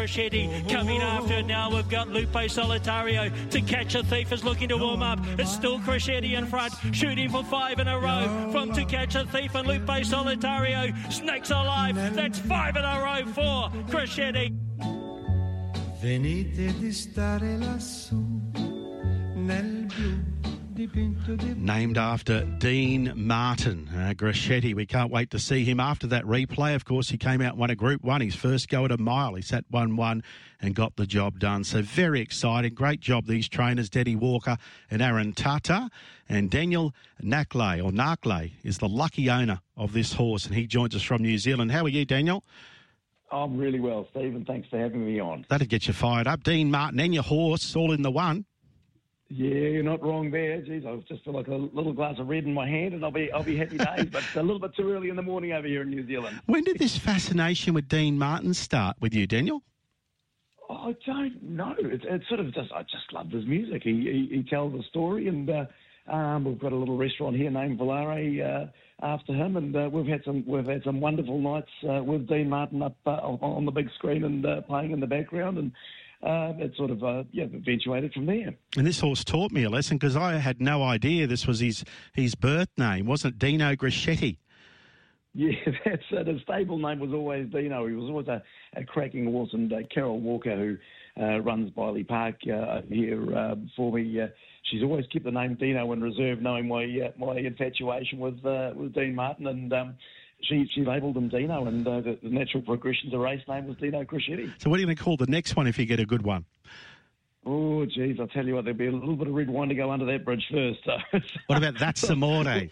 Crocetti coming after now. We've got Lupe Solitario to catch a thief is looking to warm up. It's still Crocetti in front, shooting for five in a row from to catch a thief and Lupe Solitario. Snakes alive. That's five in a row for Crocetti. Venite di stare lassù Named after Dean Martin, uh, Crocetti. We can't wait to see him after that replay. Of course, he came out and won a Group 1, his first go at a mile. He sat 1 1 and got the job done. So, very exciting. Great job, these trainers, Danny Walker and Aaron Tata. And Daniel Nakhle, or Nakhle, is the lucky owner of this horse, and he joins us from New Zealand. How are you, Daniel? I'm really well, Stephen. Thanks for having me on. That'd get you fired up. Dean Martin and your horse all in the one. Yeah, you're not wrong there. Geez, I just feel like a little glass of red in my hand, and I'll be I'll be happy days. but it's a little bit too early in the morning over here in New Zealand. When did this fascination with Dean Martin start with you, Daniel? I don't know. It's, it's sort of just I just love his music. He he, he tells a story, and uh, um, we've got a little restaurant here named Volare uh, after him, and uh, we've had some we've had some wonderful nights uh, with Dean Martin up uh, on the big screen and uh, playing in the background, and uh, it sort of uh, yeah eventuated from there. And this horse taught me a lesson because I had no idea this was his his birth name, wasn't it? Dino Crocetti. Yeah, that's it. His stable name was always Dino. He was always a, a cracking horse, and uh, Carol Walker, who uh, runs Biley Park uh, here uh, for me, uh, she's always kept the name Dino in reserve, knowing my uh, my infatuation with uh, with Dean Martin, and um, she she labelled him Dino, and uh, the, the natural progression to race name was Dino Crocetti. So, what are you going to call the next one if you get a good one? Oh, geez, I'll tell you what, there'll be a little bit of red wine to go under that bridge first. So. What about That's Amore?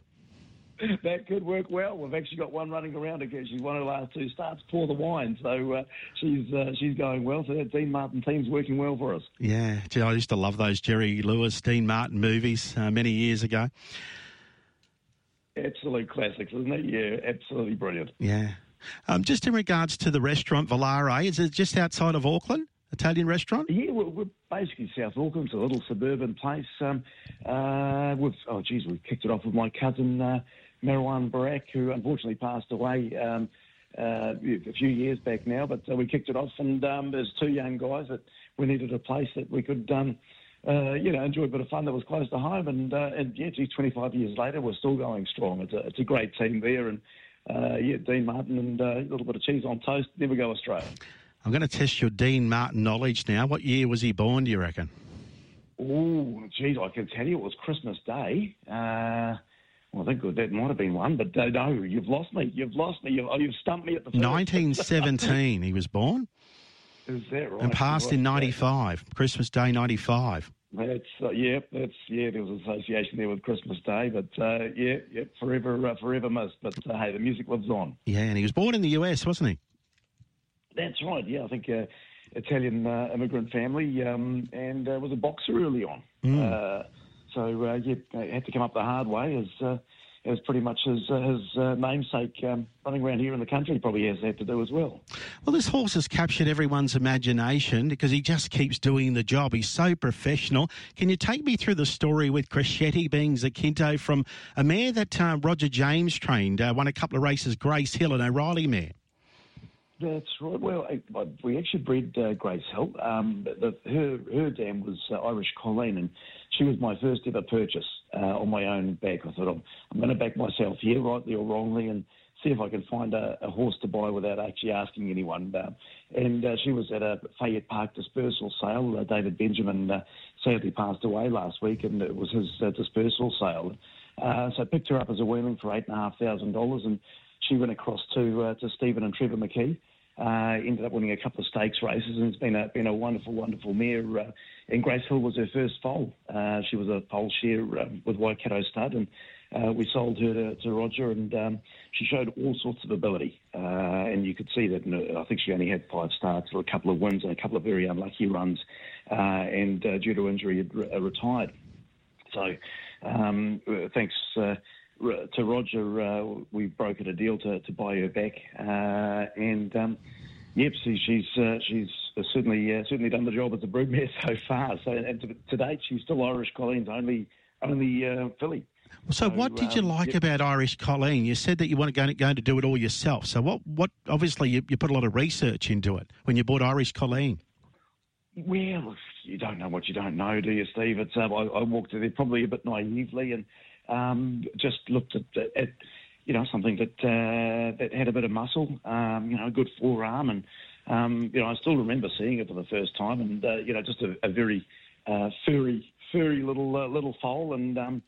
that could work well. We've actually got one running around again. She's won her last two starts. Pour the wine, so uh, she's uh, she's going well. So that Dean Martin team's working well for us. Yeah, I used to love those Jerry Lewis, Dean Martin movies uh, many years ago. Absolute classics, isn't it? Yeah, absolutely brilliant. Yeah. Um, just in regards to the restaurant Volare, is it just outside of Auckland? Italian restaurant? Yeah, we're, we're basically South Auckland. It's a little suburban place. Um, uh, we've, oh, geez, we kicked it off with my cousin, uh, Marwan Barak, who unfortunately passed away um, uh, a few years back now. But uh, we kicked it off, and um, there's two young guys that we needed a place that we could, um, uh, you know, enjoy a bit of fun that was close to home. And, uh, and yeah, geez, 25 years later, we're still going strong. It's a, it's a great team there, and uh, yeah, Dean Martin and uh, a little bit of cheese on toast, never go astray. I'm going to test your Dean Martin knowledge now. What year was he born, do you reckon? Oh, geez, I can tell you it was Christmas Day. Uh, well, I think that might have been one, but uh, no, you've lost me. You've lost me. You've, you've stumped me at the first. 1917 he was born Is that right? and passed in 95, Christmas Day 95. That's uh, yeah, that's yeah. There was an association there with Christmas Day, but uh, yeah, yeah, forever, uh, forever missed. But uh, hey, the music lives on. Yeah, and he was born in the US, wasn't he? That's right. Yeah, I think uh, Italian uh, immigrant family, um, and uh, was a boxer early on. Uh, so uh, yeah, had to come up the hard way as uh, as pretty much his uh, his uh, namesake um, running around here in the country probably has had to do as well. Well, this horse has captured everyone's imagination because he just keeps doing the job. He's so professional. Can you take me through the story with Crocetti being Zacinto from a mare that uh, Roger James trained, uh, won a couple of races, Grace Hill, an O'Reilly mare? That's right. Well, I, I, we actually bred uh, Grace Hill. Um, the, her her dam was uh, Irish Colleen, and she was my first ever purchase uh, on my own back. I thought I'm, I'm going to back myself here, rightly or wrongly, and see if I can find a, a horse to buy without actually asking anyone. Uh, and uh, she was at a Fayette Park dispersal sale. Uh, David Benjamin uh, sadly passed away last week, and it was his uh, dispersal sale. Uh, so I picked her up as a weanling for eight and a half thousand dollars, and she went across to to Stephen and Trevor McKee. Uh, ended up winning a couple of stakes races, and it's been a been a wonderful, wonderful mare. Uh, and Grace Hill was her first foal. Uh, she was a foal share um, with Waikato Stud, and uh, we sold her to, to Roger, and um, she showed all sorts of ability. Uh, and you could see that. Her, I think she only had five starts, or a couple of wins, and a couple of very unlucky runs, uh, and uh, due to injury, had re- uh, retired. So, um, uh, thanks uh, to Roger, uh, we brokered a deal to, to buy her back, uh, and um, yep, she's uh, she's certainly uh, certainly done the job as a broodmare so far. So, and to, to date, she's still Irish Colleen's only only uh, filly. So, what did you um, like yeah. about Irish Colleen? You said that you weren't going to, going to do it all yourself. So, what? What? Obviously, you, you put a lot of research into it when you bought Irish Colleen. Well, you don't know what you don't know, do you, Steve? It's um, I, I walked in there probably a bit naively and um, just looked at, at you know something that uh, that had a bit of muscle, um, you know, a good forearm, and um, you know I still remember seeing it for the first time, and uh, you know just a, a very uh, furry, furry little uh, little foal, and um,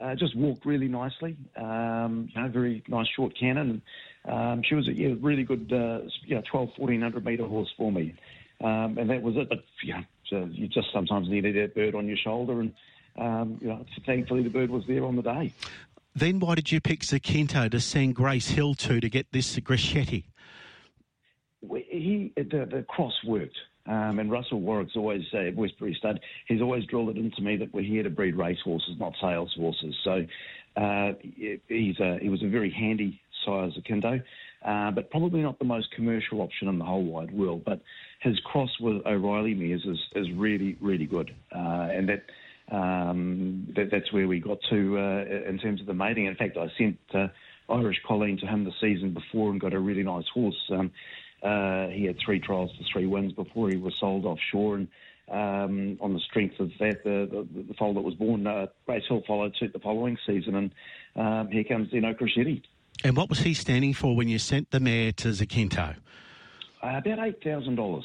uh, just walked really nicely. Um, you know, very nice short cannon. Um, she was a yeah, really good, uh, you know, 12, 1400 metre horse for me. And that was it. But, you know, so you just sometimes needed that bird on your shoulder. And, um, you know, thankfully the bird was there on the day. Then, why did you pick Zacinto to send Grace Hill to to get this Crocetti? We- He, the, the cross worked. Um, and Russell Warwick's always, uh, Westbury Stud, he's always drilled it into me that we're here to breed race horses, not sales horses. So uh, he's a, he was a very handy sire, Zacinto, uh, but probably not the most commercial option in the whole wide world. But his cross with O'Reilly mares is, is really, really good. Uh, and that, um, that that's where we got to uh, in terms of the mating. In fact, I sent uh, Irish Colleen to him the season before and got a really nice horse. Um, uh, he had three trials for three wins before he was sold offshore, and um, on the strength of that, the, the, the foal that was born, uh, Grace Hill followed suit the following season, and um, here comes Dino Crocetti. And what was he standing for when you sent the mare to Zacinto? Uh, about eight thousand dollars.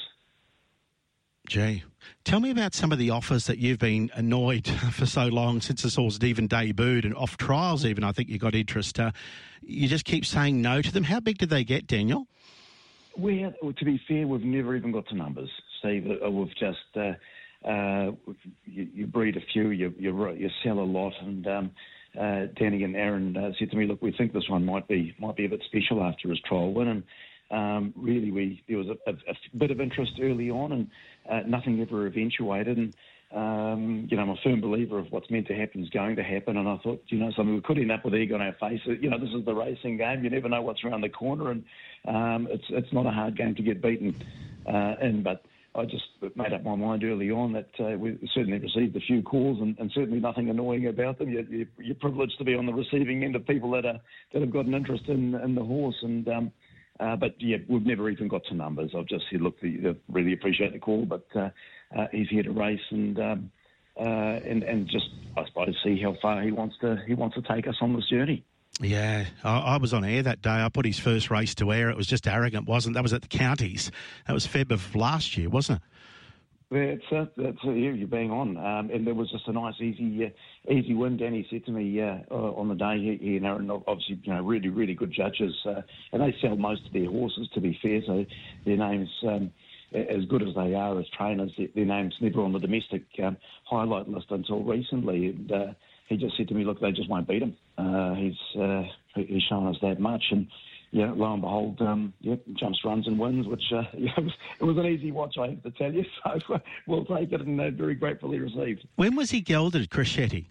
Gee, tell me about some of the offers that you've been annoyed for so long since this horse had even debuted and off trials. Even I think you got interest. Uh, you just keep saying no to them. How big did they get, Daniel? Well, to be fair, we've never even got to numbers, Steve. Uh, We've just uh, uh, you, you breed a few, you, you you sell a lot, and um, uh, Danny and Aaron uh, said to me, "Look, we think this one might be might be a bit special after his trial win." And um, really, we there was a, a, a bit of interest early on, and uh, nothing ever eventuated. And um, you know, I'm a firm believer of what's meant to happen is going to happen. And I thought, you know, something we could end up with egg on our face. You know, this is the racing game. You never know what's around the corner, and um, it's it's not a hard game to get beaten uh, in. But I just made up my mind early on that uh, we certainly received a few calls, and, and certainly nothing annoying about them. You're, you're, you're privileged to be on the receiving end of people that are that have got an interest in in the horse, and. Um, uh, but yeah, we've never even got to numbers. I've just said, look, the, really appreciate the call, but uh, uh, he's here to race and um, uh, and and just I suppose see how far he wants to he wants to take us on this journey. Yeah, I, I was on air that day. I put his first race to air. It was just arrogant, wasn't? That was at the counties. That was Feb of last year, wasn't it? That's it. That's it. Yeah, you're being on. Um, and there was just a nice, easy, uh, easy win. Danny said to me uh, uh, on the day, he, he and obviously, you know, really, really good judges, uh, and they sell most of their horses. To be fair, so their names. Um, as good as they are as trainers, their names never on the domestic um, highlight list until recently. And uh, he just said to me, "Look, they just won't beat him. Uh, he's uh, he's shown us that much." And yeah, lo and behold, um, yeah, jumps, runs, and wins, which uh, yeah, it, was, it was an easy watch, I have to tell you. So we'll take it and uh, very gratefully received. When was he gelded, Crocetti?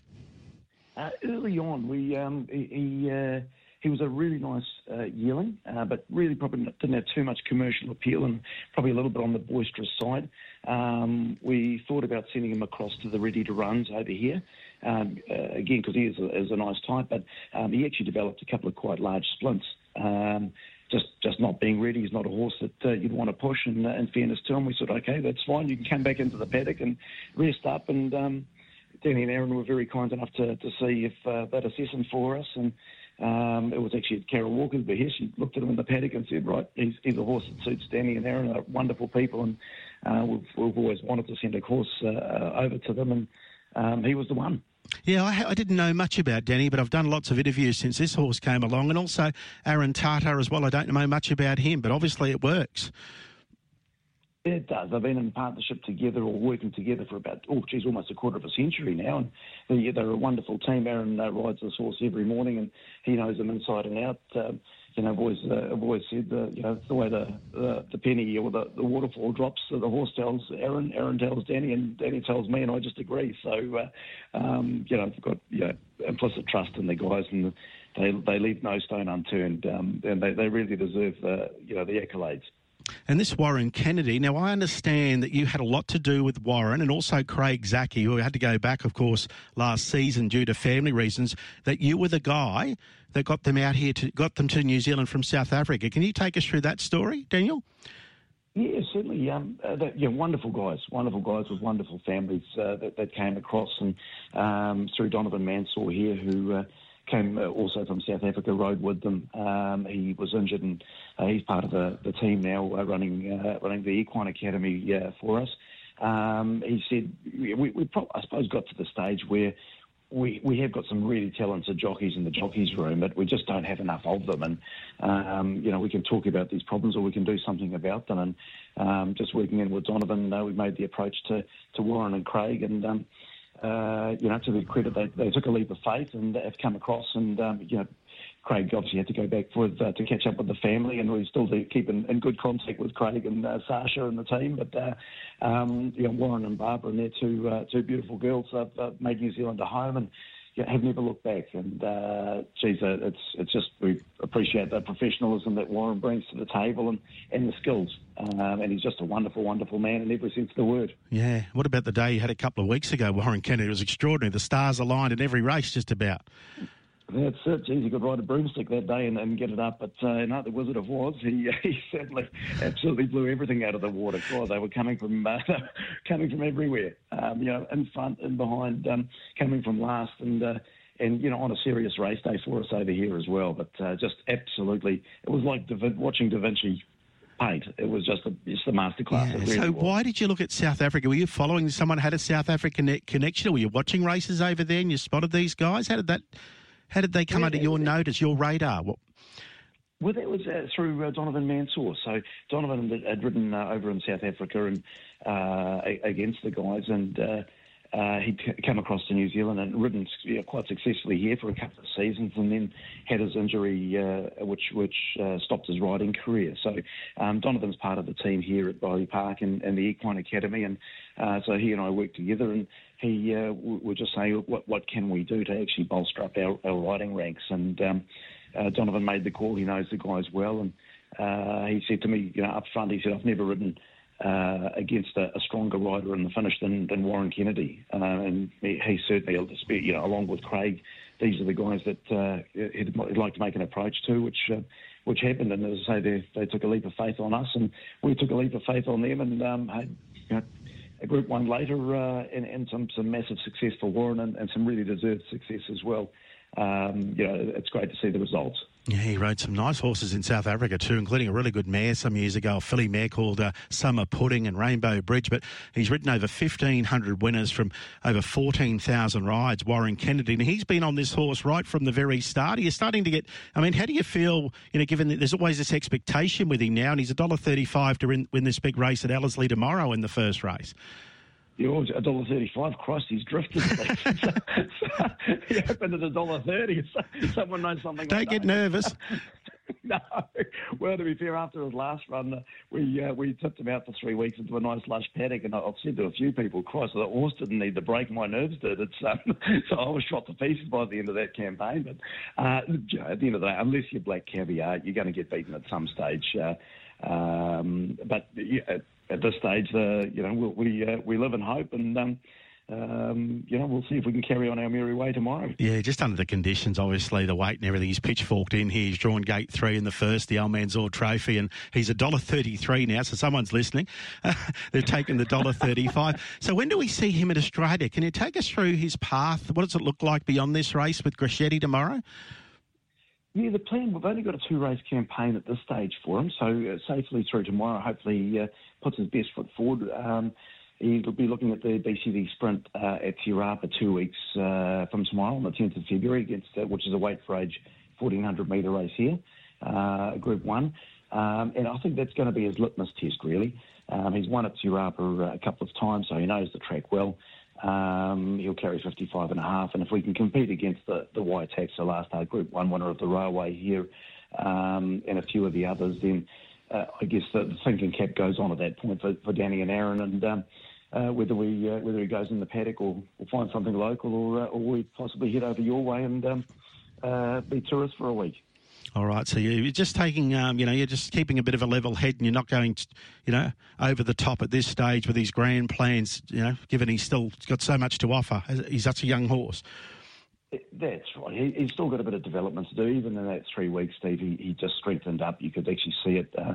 Uh, early on, we um, he he, uh, he was a really nice uh, yearling, uh, but really probably didn't have too much commercial appeal and probably a little bit on the boisterous side. Um, we thought about sending him across to the ready to runs over here. Um, uh, again, because he is a, is a nice type, but um, he actually developed a couple of quite large splints. Um, just, just not being ready. He's not a horse that uh, you'd want to push. And uh, in fairness to him, we said, okay, that's fine. You can come back into the paddock and rest up. And um, Danny and Aaron were very kind enough to, to see if uh, they'd for us. And um, it was actually Carol Walker's behest. She looked at him in the paddock and said, right, he's, he's a horse that suits Danny and Aaron. They're wonderful people. And uh, we've, we've always wanted to send a horse uh, over to them. And um, he was the one. Yeah, I, I didn't know much about Danny, but I've done lots of interviews since this horse came along, and also Aaron Tata as well. I don't know much about him, but obviously it works. It does. They've been in partnership together or working together for about, oh, geez, almost a quarter of a century now. And they're, they're a wonderful team. Aaron uh, rides this horse every morning and he knows them inside and out. Um, you know, I've always, uh, I've always said, uh, you know, the way the, the, the penny or the, the waterfall drops, uh, the horse tells Aaron, Aaron tells Danny, and Danny tells me, and I just agree. So, uh, um, you know, I've got you know, implicit trust in the guys, and they they leave no stone unturned, um, and they, they really deserve the, you know, the accolades. And this Warren Kennedy. Now, I understand that you had a lot to do with Warren and also Craig Zackey, who had to go back, of course, last season due to family reasons. That you were the guy that got them out here to got them to New Zealand from South Africa. Can you take us through that story, Daniel? Yeah, certainly. Um, uh, yeah, wonderful guys, wonderful guys with wonderful families uh, that, that came across, and um, through Donovan Mansour here, who uh, came uh, also from South Africa, rode with them. Um, he was injured, and uh, he's part of the, the team now, uh, running running the Equine Academy for us. Um, he said we, we pro- I suppose got to the stage where we, we have got some really talented jockeys in the jockeys room, but we just don't have enough of them. And um, you know, we can talk about these problems, or we can do something about them. And um, just working in with Donovan, uh, we made the approach to, to Warren and Craig, and um, uh, you know, to their credit, they, they took a leap of faith and have come across, and um, you know, Craig obviously had to go back with, uh, to catch up with the family, and we still do keep in, in good contact with Craig and uh, Sasha and the team. But uh, um, you know, Warren and Barbara and their two uh, two beautiful girls have uh, made New Zealand a home and have never looked back. And uh, geez, uh, it's it's just we appreciate the professionalism that Warren brings to the table and, and the skills. Um, and he's just a wonderful, wonderful man in every sense of the word. Yeah. What about the day you had a couple of weeks ago, Warren Kennedy? It was extraordinary. The stars aligned in every race, just about. That's it. Geez, he could ride a broomstick that day and, and get it up. But uh, no, the Wizard of Oz, he, he certainly absolutely blew everything out of the water. God, they were coming from uh, coming from everywhere. Um, you know, in front and behind, um, coming from last, and uh, and you know, on a serious race day for us over here as well. But uh, just absolutely, it was like da watching Da Vinci paint. It was just a, just a masterclass. Yeah. Really so was. why did you look at South Africa? Were you following someone had a South African connection, or were you watching races over there and you spotted these guys? How did that? How did they come yeah, under your notice, your radar? What? Well, that was uh, through uh, Donovan Mansour. So Donovan had ridden uh, over in South Africa and uh, against the guys, and uh, uh, he'd come across to New Zealand and ridden you know, quite successfully here for a couple of seasons, and then had his injury, which which stopped his riding career. So um, Donovan's part of the team here at Bowley Park and, and the Equine Academy, and so he and I worked together and he uh, would just say, what, what can we do to actually bolster up our, our riding ranks? And um, uh, Donovan made the call. He knows the guys well. And uh, he said to me, you know, up front, he said, I've never ridden uh, against a, a, stronger rider in the finish than, than Warren Kennedy. Uh, and he, he certainly, you know, along with Craig, these are the guys that uh, he'd, like to make an approach to, which which happened. And as I say, they, they took a leap of faith on us, and we took a leap of faith on them. And um, you know, a Group One later, uh, and, and, some some massive success for Warren, and, and some really deserved success as well. Um, you know, it's great to see the results. Yeah, he rode some nice horses in South Africa too, including a really good mare some years ago, a filly mare called uh, Summer Pudding and Rainbow Bridge. But he's ridden over 1,500 winners from over 14,000 rides, Warren Kennedy. And he's been on this horse right from the very start. You starting to get, I mean, how do you feel, you know, given that there's always this expectation with him now, and he's $1.35 to win, win this big race at Ellerslie tomorrow in the first race? You a dollar thirty-five. Christ, he's drifted. so, so he opened at a dollar thirty. So someone knows something. Don't get nervous. no. Well, to be fair, after his last run, uh, we uh, we tipped him out for three weeks into a nice lush paddock, and I've said to a few people, "Christ, the horse didn't need the break. My nerves did." It's um, so I was shot to pieces by the end of that campaign. But uh, at the end of the day, unless you're black caviar, you're going to get beaten at some stage. Uh, um, but at this stage, uh, you know, we we, uh, we live in hope, and um, um, you know, we'll see if we can carry on our merry way tomorrow. Yeah, just under the conditions, obviously, the weight and everything. He's pitchforked in here. He's drawn gate three in the first, the Old Man's Almanzor Trophy, and he's a dollar thirty-three now. So someone's listening. They've taken the dollar thirty-five. so when do we see him at Australia? Can you take us through his path? What does it look like beyond this race with Crocetti tomorrow? Yeah, the plan, we've only got a two race campaign at this stage for him, so uh, safely through tomorrow, hopefully he uh, puts his best foot forward. Um, he'll be looking at the BCD Sprint uh, at Te Rapa two weeks uh, from tomorrow on the 10th of February, against uh, which is a weight for age 1400 metre race here, uh, Group 1. Um, and I think that's going to be his litmus test, really. Um, he's won at Te Rapa a couple of times, so he knows the track well. Um, he'll carry 55 and a half, and if we can compete against the the Waitaxa last day Group One winner of the railway here, um, and a few of the others, then uh, I guess the, the, thinking cap goes on at that point for, for Danny and Aaron, and um, uh, whether we uh, whether he goes in the paddock or, or find something local, or uh, or we possibly head over your way and um, uh, be tourists for a week. All right, so you're just taking, um, you know, you're just keeping a bit of a level head, and you're not going, you know, over the top at this stage with his grand plans. You know, given he's still got so much to offer, he's such a young horse. That's right. He, he's still got a bit of development to do. Even in that three weeks, Steve, he, he just strengthened up. You could actually see it. Uh,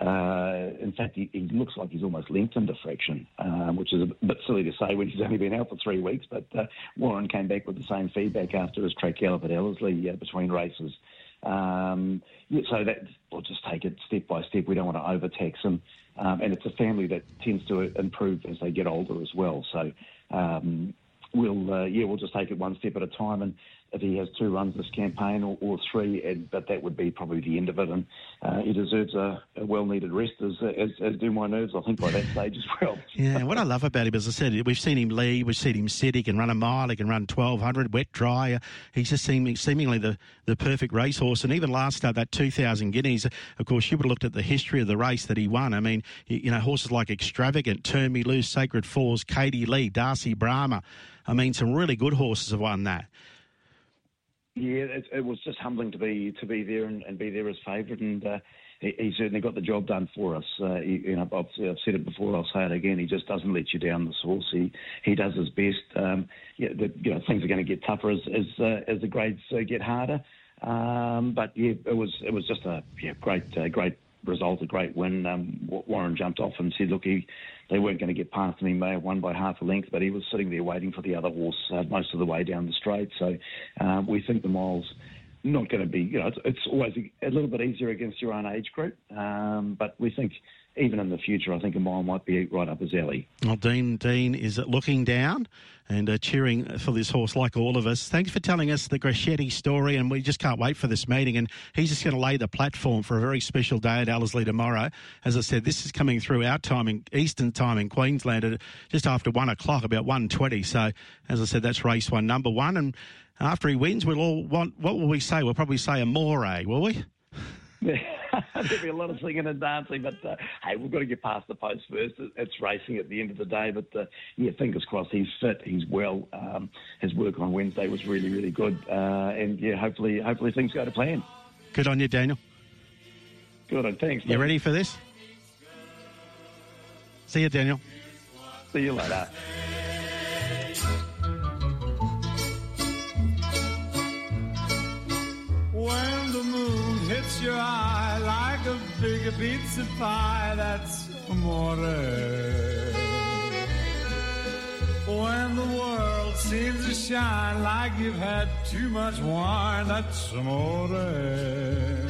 uh, in fact, he, he, looks like he's almost lengthened a fraction, um, which is a bit silly to say when he's only been out for three weeks. But uh, Warren came back with the same feedback after his track gallop at Ellerslie uh, between races. Um, so that we'll just take it step by step. We don't want to overtax them, um, and it's a family that tends to improve as they get older as well. So um, we'll uh, yeah we'll just take it one step at a time and if he has two runs this campaign or, or three, and, but that would be probably the end of it. And uh, he deserves a, a well-needed rest, as, as, as do my nerves. I think by that stage as well. yeah, and what I love about him, as I said, we've seen him lead, we've seen him sit, he can run a mile, he can run twelve hundred, wet dry. He's just seeming, seemingly the, the perfect racehorse. And even last start, that two thousand guineas, of course, you would have looked at the history of the race that he won. I mean, you know, horses like Extravagant, Turn Me Loose, Sacred Falls, Katie Lee, Darcy Brahma. I mean, some really good horses have won that. Yeah, it, it, was just humbling to be to be there and, and be there as favourite, and uh, he, he, certainly got the job done for us. Uh, he, you know, I've, I've, said it before, I'll say it again. He just doesn't let you down. The source, he he does his best. Um, yeah, the, you know, things are going to get tougher as as, uh, as the grades uh, get harder. Um, but yeah, it was it was just a yeah, great uh, great result, a great win. Um, Warren jumped off and said, look, he, they weren't going to get past him. He may have won by half a length, but he was sitting there waiting for the other horse uh, most of the way down the straight. So um, we think the miles not going to be, you know, it's, it's, always a little bit easier against your own age group, um, but we think even in the future, I think a mile might be right up his alley. Well, Dean Dean is looking down and uh, cheering for this horse like all of us. Thanks for telling us the Crocetti story, and we just can't wait for this meeting. And he's just going to lay the platform for a very special day at Ellerslie tomorrow. As I said, this is coming through our time in Eastern time in Queensland at just after one o'clock, about one twenty. So, as I said, that's race one, number one, and after he wins, we'll all want. What will we say? We'll probably say a more, will we? There'll be a lot of singing and dancing, but uh, hey, we've got to get past the post first. It's racing at the end of the day, but uh, yeah, fingers crossed. He's fit, he's well. Um, his work on Wednesday was really, really good, uh, and yeah, hopefully, hopefully things go to plan. Good on you, Daniel. Good on, thanks. You ready for this? See you, Daniel. See you later. Hits your eye like a big pizza pie. That's amore. When the world seems to shine like you've had too much wine, that's amore.